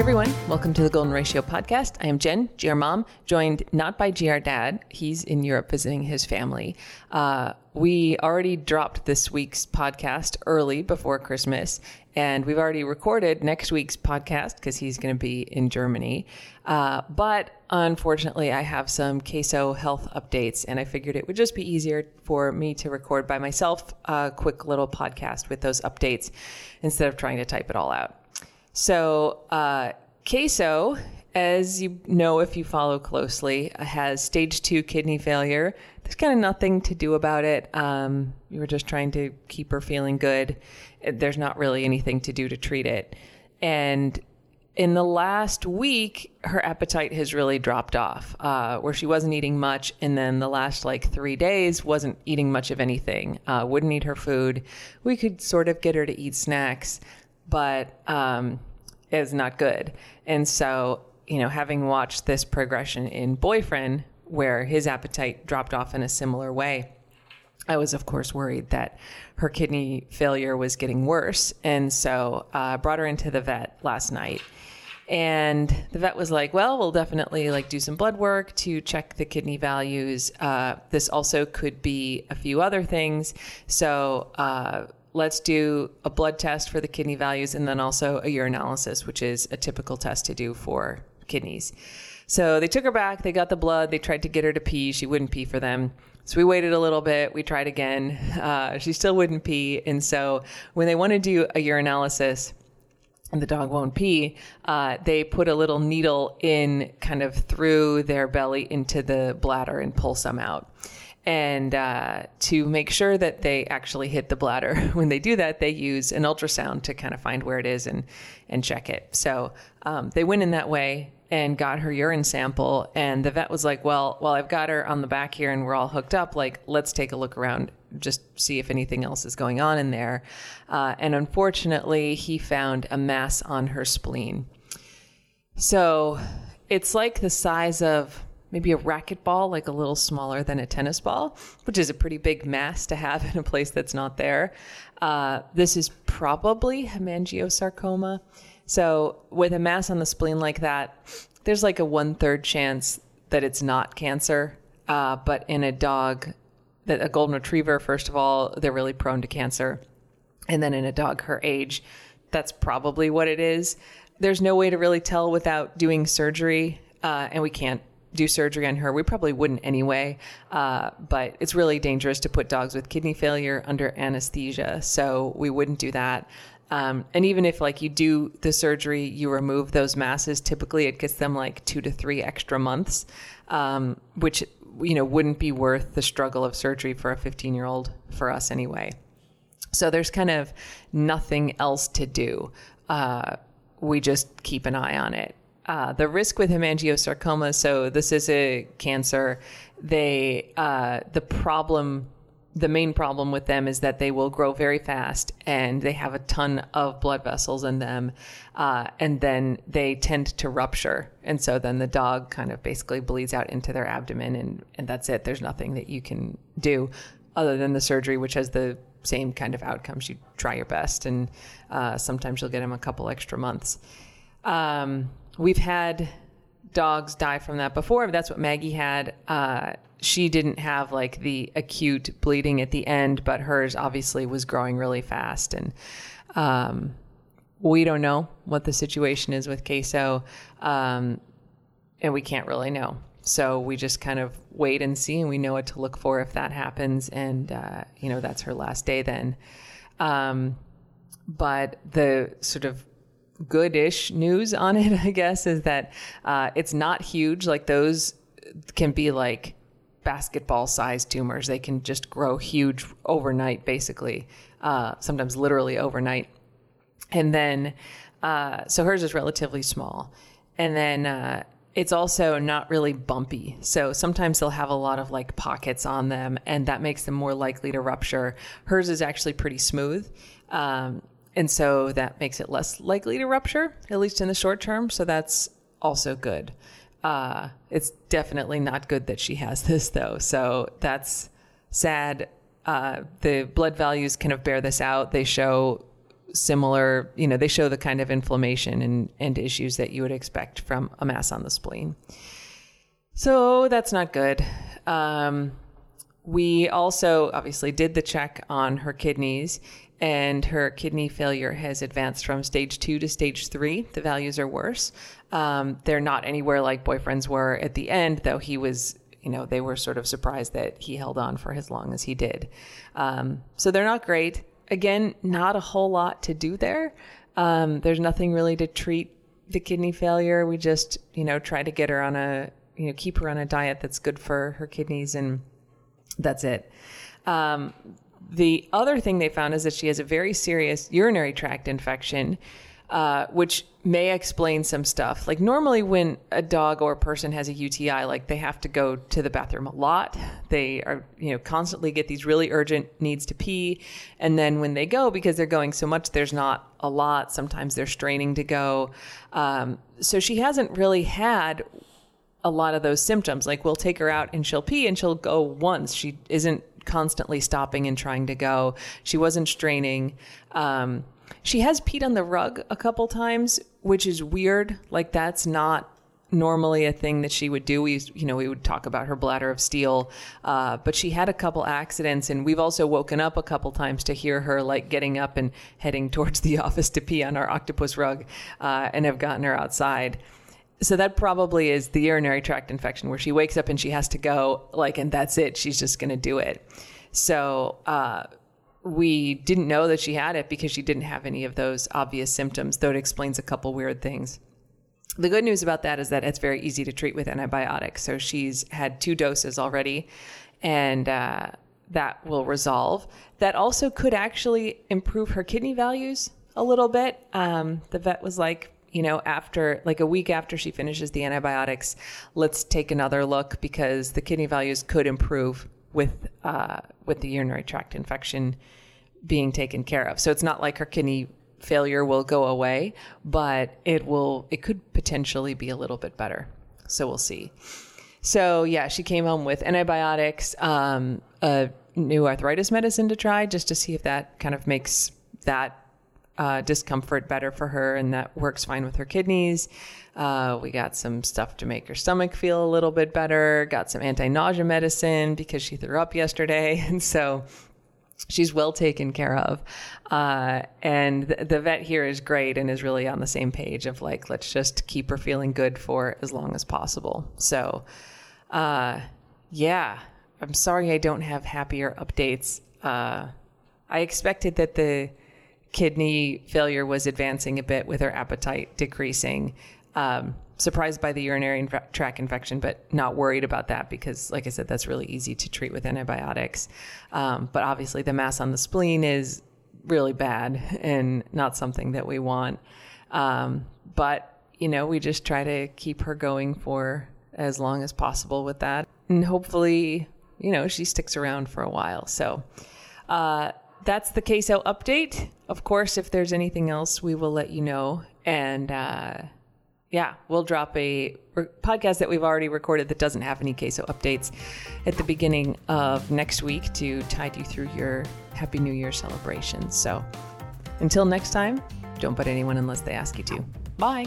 everyone. Welcome to the Golden Ratio podcast. I am Jen, GR Mom, joined not by GR Dad. He's in Europe visiting his family. Uh, we already dropped this week's podcast early before Christmas, and we've already recorded next week's podcast because he's going to be in Germany. Uh, but unfortunately, I have some queso health updates, and I figured it would just be easier for me to record by myself a quick little podcast with those updates instead of trying to type it all out. So, uh, queso, as you know if you follow closely, has stage two kidney failure. There's kind of nothing to do about it. Um, you were just trying to keep her feeling good. There's not really anything to do to treat it. And in the last week, her appetite has really dropped off, uh, where she wasn't eating much. And then the last like three days, wasn't eating much of anything, uh, wouldn't eat her food. We could sort of get her to eat snacks, but um, was not good. And so, you know, having watched this progression in Boyfriend, where his appetite dropped off in a similar way, I was, of course, worried that her kidney failure was getting worse. And so I uh, brought her into the vet last night. And the vet was like, well, we'll definitely like do some blood work to check the kidney values. Uh, this also could be a few other things. So, uh, let's do a blood test for the kidney values and then also a urinalysis, which is a typical test to do for kidneys. So they took her back, they got the blood, they tried to get her to pee. She wouldn't pee for them. So we waited a little bit, we tried again. Uh, she still wouldn't pee. And so when they want to do a urinalysis, and the dog won't pee, uh, they put a little needle in kind of through their belly into the bladder and pull some out and uh, to make sure that they actually hit the bladder. When they do that, they use an ultrasound to kind of find where it is and and check it. So um, they went in that way and got her urine sample, and the vet was like, "Well, well, I've got her on the back here, and we're all hooked up. Like, let's take a look around." Just see if anything else is going on in there. Uh, and unfortunately, he found a mass on her spleen. So it's like the size of maybe a racquetball, like a little smaller than a tennis ball, which is a pretty big mass to have in a place that's not there. Uh, this is probably hemangiosarcoma. So, with a mass on the spleen like that, there's like a one third chance that it's not cancer. Uh, but in a dog, that a golden retriever, first of all, they're really prone to cancer. And then in a dog her age, that's probably what it is. There's no way to really tell without doing surgery, uh, and we can't do surgery on her. We probably wouldn't anyway, uh, but it's really dangerous to put dogs with kidney failure under anesthesia. So we wouldn't do that. Um, and even if like you do the surgery, you remove those masses, typically it gets them like two to three extra months, um, which, you know, wouldn't be worth the struggle of surgery for a 15 year old for us anyway. So there's kind of nothing else to do. Uh, we just keep an eye on it. Uh, the risk with hemangiosarcoma, so this is a cancer. They uh, the problem, the main problem with them is that they will grow very fast and they have a ton of blood vessels in them, uh, and then they tend to rupture, and so then the dog kind of basically bleeds out into their abdomen, and and that's it. There's nothing that you can do other than the surgery, which has the same kind of outcomes. You try your best, and uh, sometimes you'll get them a couple extra months. Um, we've had dogs die from that before. That's what Maggie had. Uh, she didn't have like the acute bleeding at the end, but hers obviously was growing really fast. And um, we don't know what the situation is with queso, um, and we can't really know. So we just kind of wait and see, and we know what to look for if that happens. And uh, you know, that's her last day then. Um, but the sort of goodish news on it, I guess, is that uh, it's not huge. Like those can be like basketball sized tumors. They can just grow huge overnight, basically, uh, sometimes literally overnight. And then, uh, so hers is relatively small. And then, uh, it's also not really bumpy. So sometimes they'll have a lot of like pockets on them, and that makes them more likely to rupture. Hers is actually pretty smooth. Um, and so that makes it less likely to rupture, at least in the short term. So that's also good. Uh, it's definitely not good that she has this, though. So that's sad. Uh, the blood values kind of bear this out. They show similar, you know, they show the kind of inflammation and, and issues that you would expect from a mass on the spleen. So that's not good. Um, we also obviously did the check on her kidneys, and her kidney failure has advanced from stage two to stage three. The values are worse. Um, they're not anywhere like boyfriend's were at the end, though he was, you know, they were sort of surprised that he held on for as long as he did. Um, so they're not great. Again, not a whole lot to do there. Um, there's nothing really to treat the kidney failure. We just, you know, try to get her on a, you know, keep her on a diet that's good for her kidneys and that's it. Um, the other thing they found is that she has a very serious urinary tract infection, uh, which may explain some stuff. Like normally, when a dog or a person has a UTI, like they have to go to the bathroom a lot. They are, you know, constantly get these really urgent needs to pee, and then when they go, because they're going so much, there's not a lot. Sometimes they're straining to go. Um, so she hasn't really had a lot of those symptoms. Like we'll take her out and she'll pee and she'll go once. She isn't constantly stopping and trying to go. She wasn't straining. Um, she has peed on the rug a couple times, which is weird. Like that's not normally a thing that she would do. We, you know, we would talk about her bladder of steel, uh, but she had a couple accidents, and we've also woken up a couple times to hear her like getting up and heading towards the office to pee on our octopus rug, uh, and have gotten her outside so that probably is the urinary tract infection where she wakes up and she has to go like and that's it. She's just going to do it. So uh, we didn't know that she had it because she didn't have any of those obvious symptoms though it explains a couple weird things. The good news about that is that it's very easy to treat with antibiotics. So she's had two doses already and uh, that will resolve. That also could actually improve her kidney values a little bit. Um, the vet was like you know, after like a week after she finishes the antibiotics, let's take another look because the kidney values could improve with uh, with the urinary tract infection being taken care of. So it's not like her kidney failure will go away, but it will. It could potentially be a little bit better. So we'll see. So yeah, she came home with antibiotics, um, a new arthritis medicine to try, just to see if that kind of makes that uh, discomfort better for her, and that works fine with her kidneys. Uh, we got some stuff to make her stomach feel a little bit better. Got some anti nausea medicine because she threw up yesterday. And so she's well taken care of. Uh, and the, the, vet here is great and is really on the same page of like, let's just keep her feeling good for as long as possible. So, uh, yeah, I'm sorry I don't have happier updates. Uh, I expected that the kidney failure was advancing a bit with her appetite decreasing. Um, surprised by the urinary inf- tract infection, but not worried about that because, like I said, that's really easy to treat with antibiotics. Um, but obviously, the mass on the spleen is really bad and not something that we want. Um, but, you know, we just try to keep her going for as long as possible with that. And hopefully, you know, she sticks around for a while. So, uh, that's the queso update. Of course, if there's anything else, we will let you know. And uh, yeah, we'll drop a re- podcast that we've already recorded that doesn't have any queso updates at the beginning of next week to tide you through your Happy New Year celebrations. So until next time, don't put anyone unless they ask you to. Bye.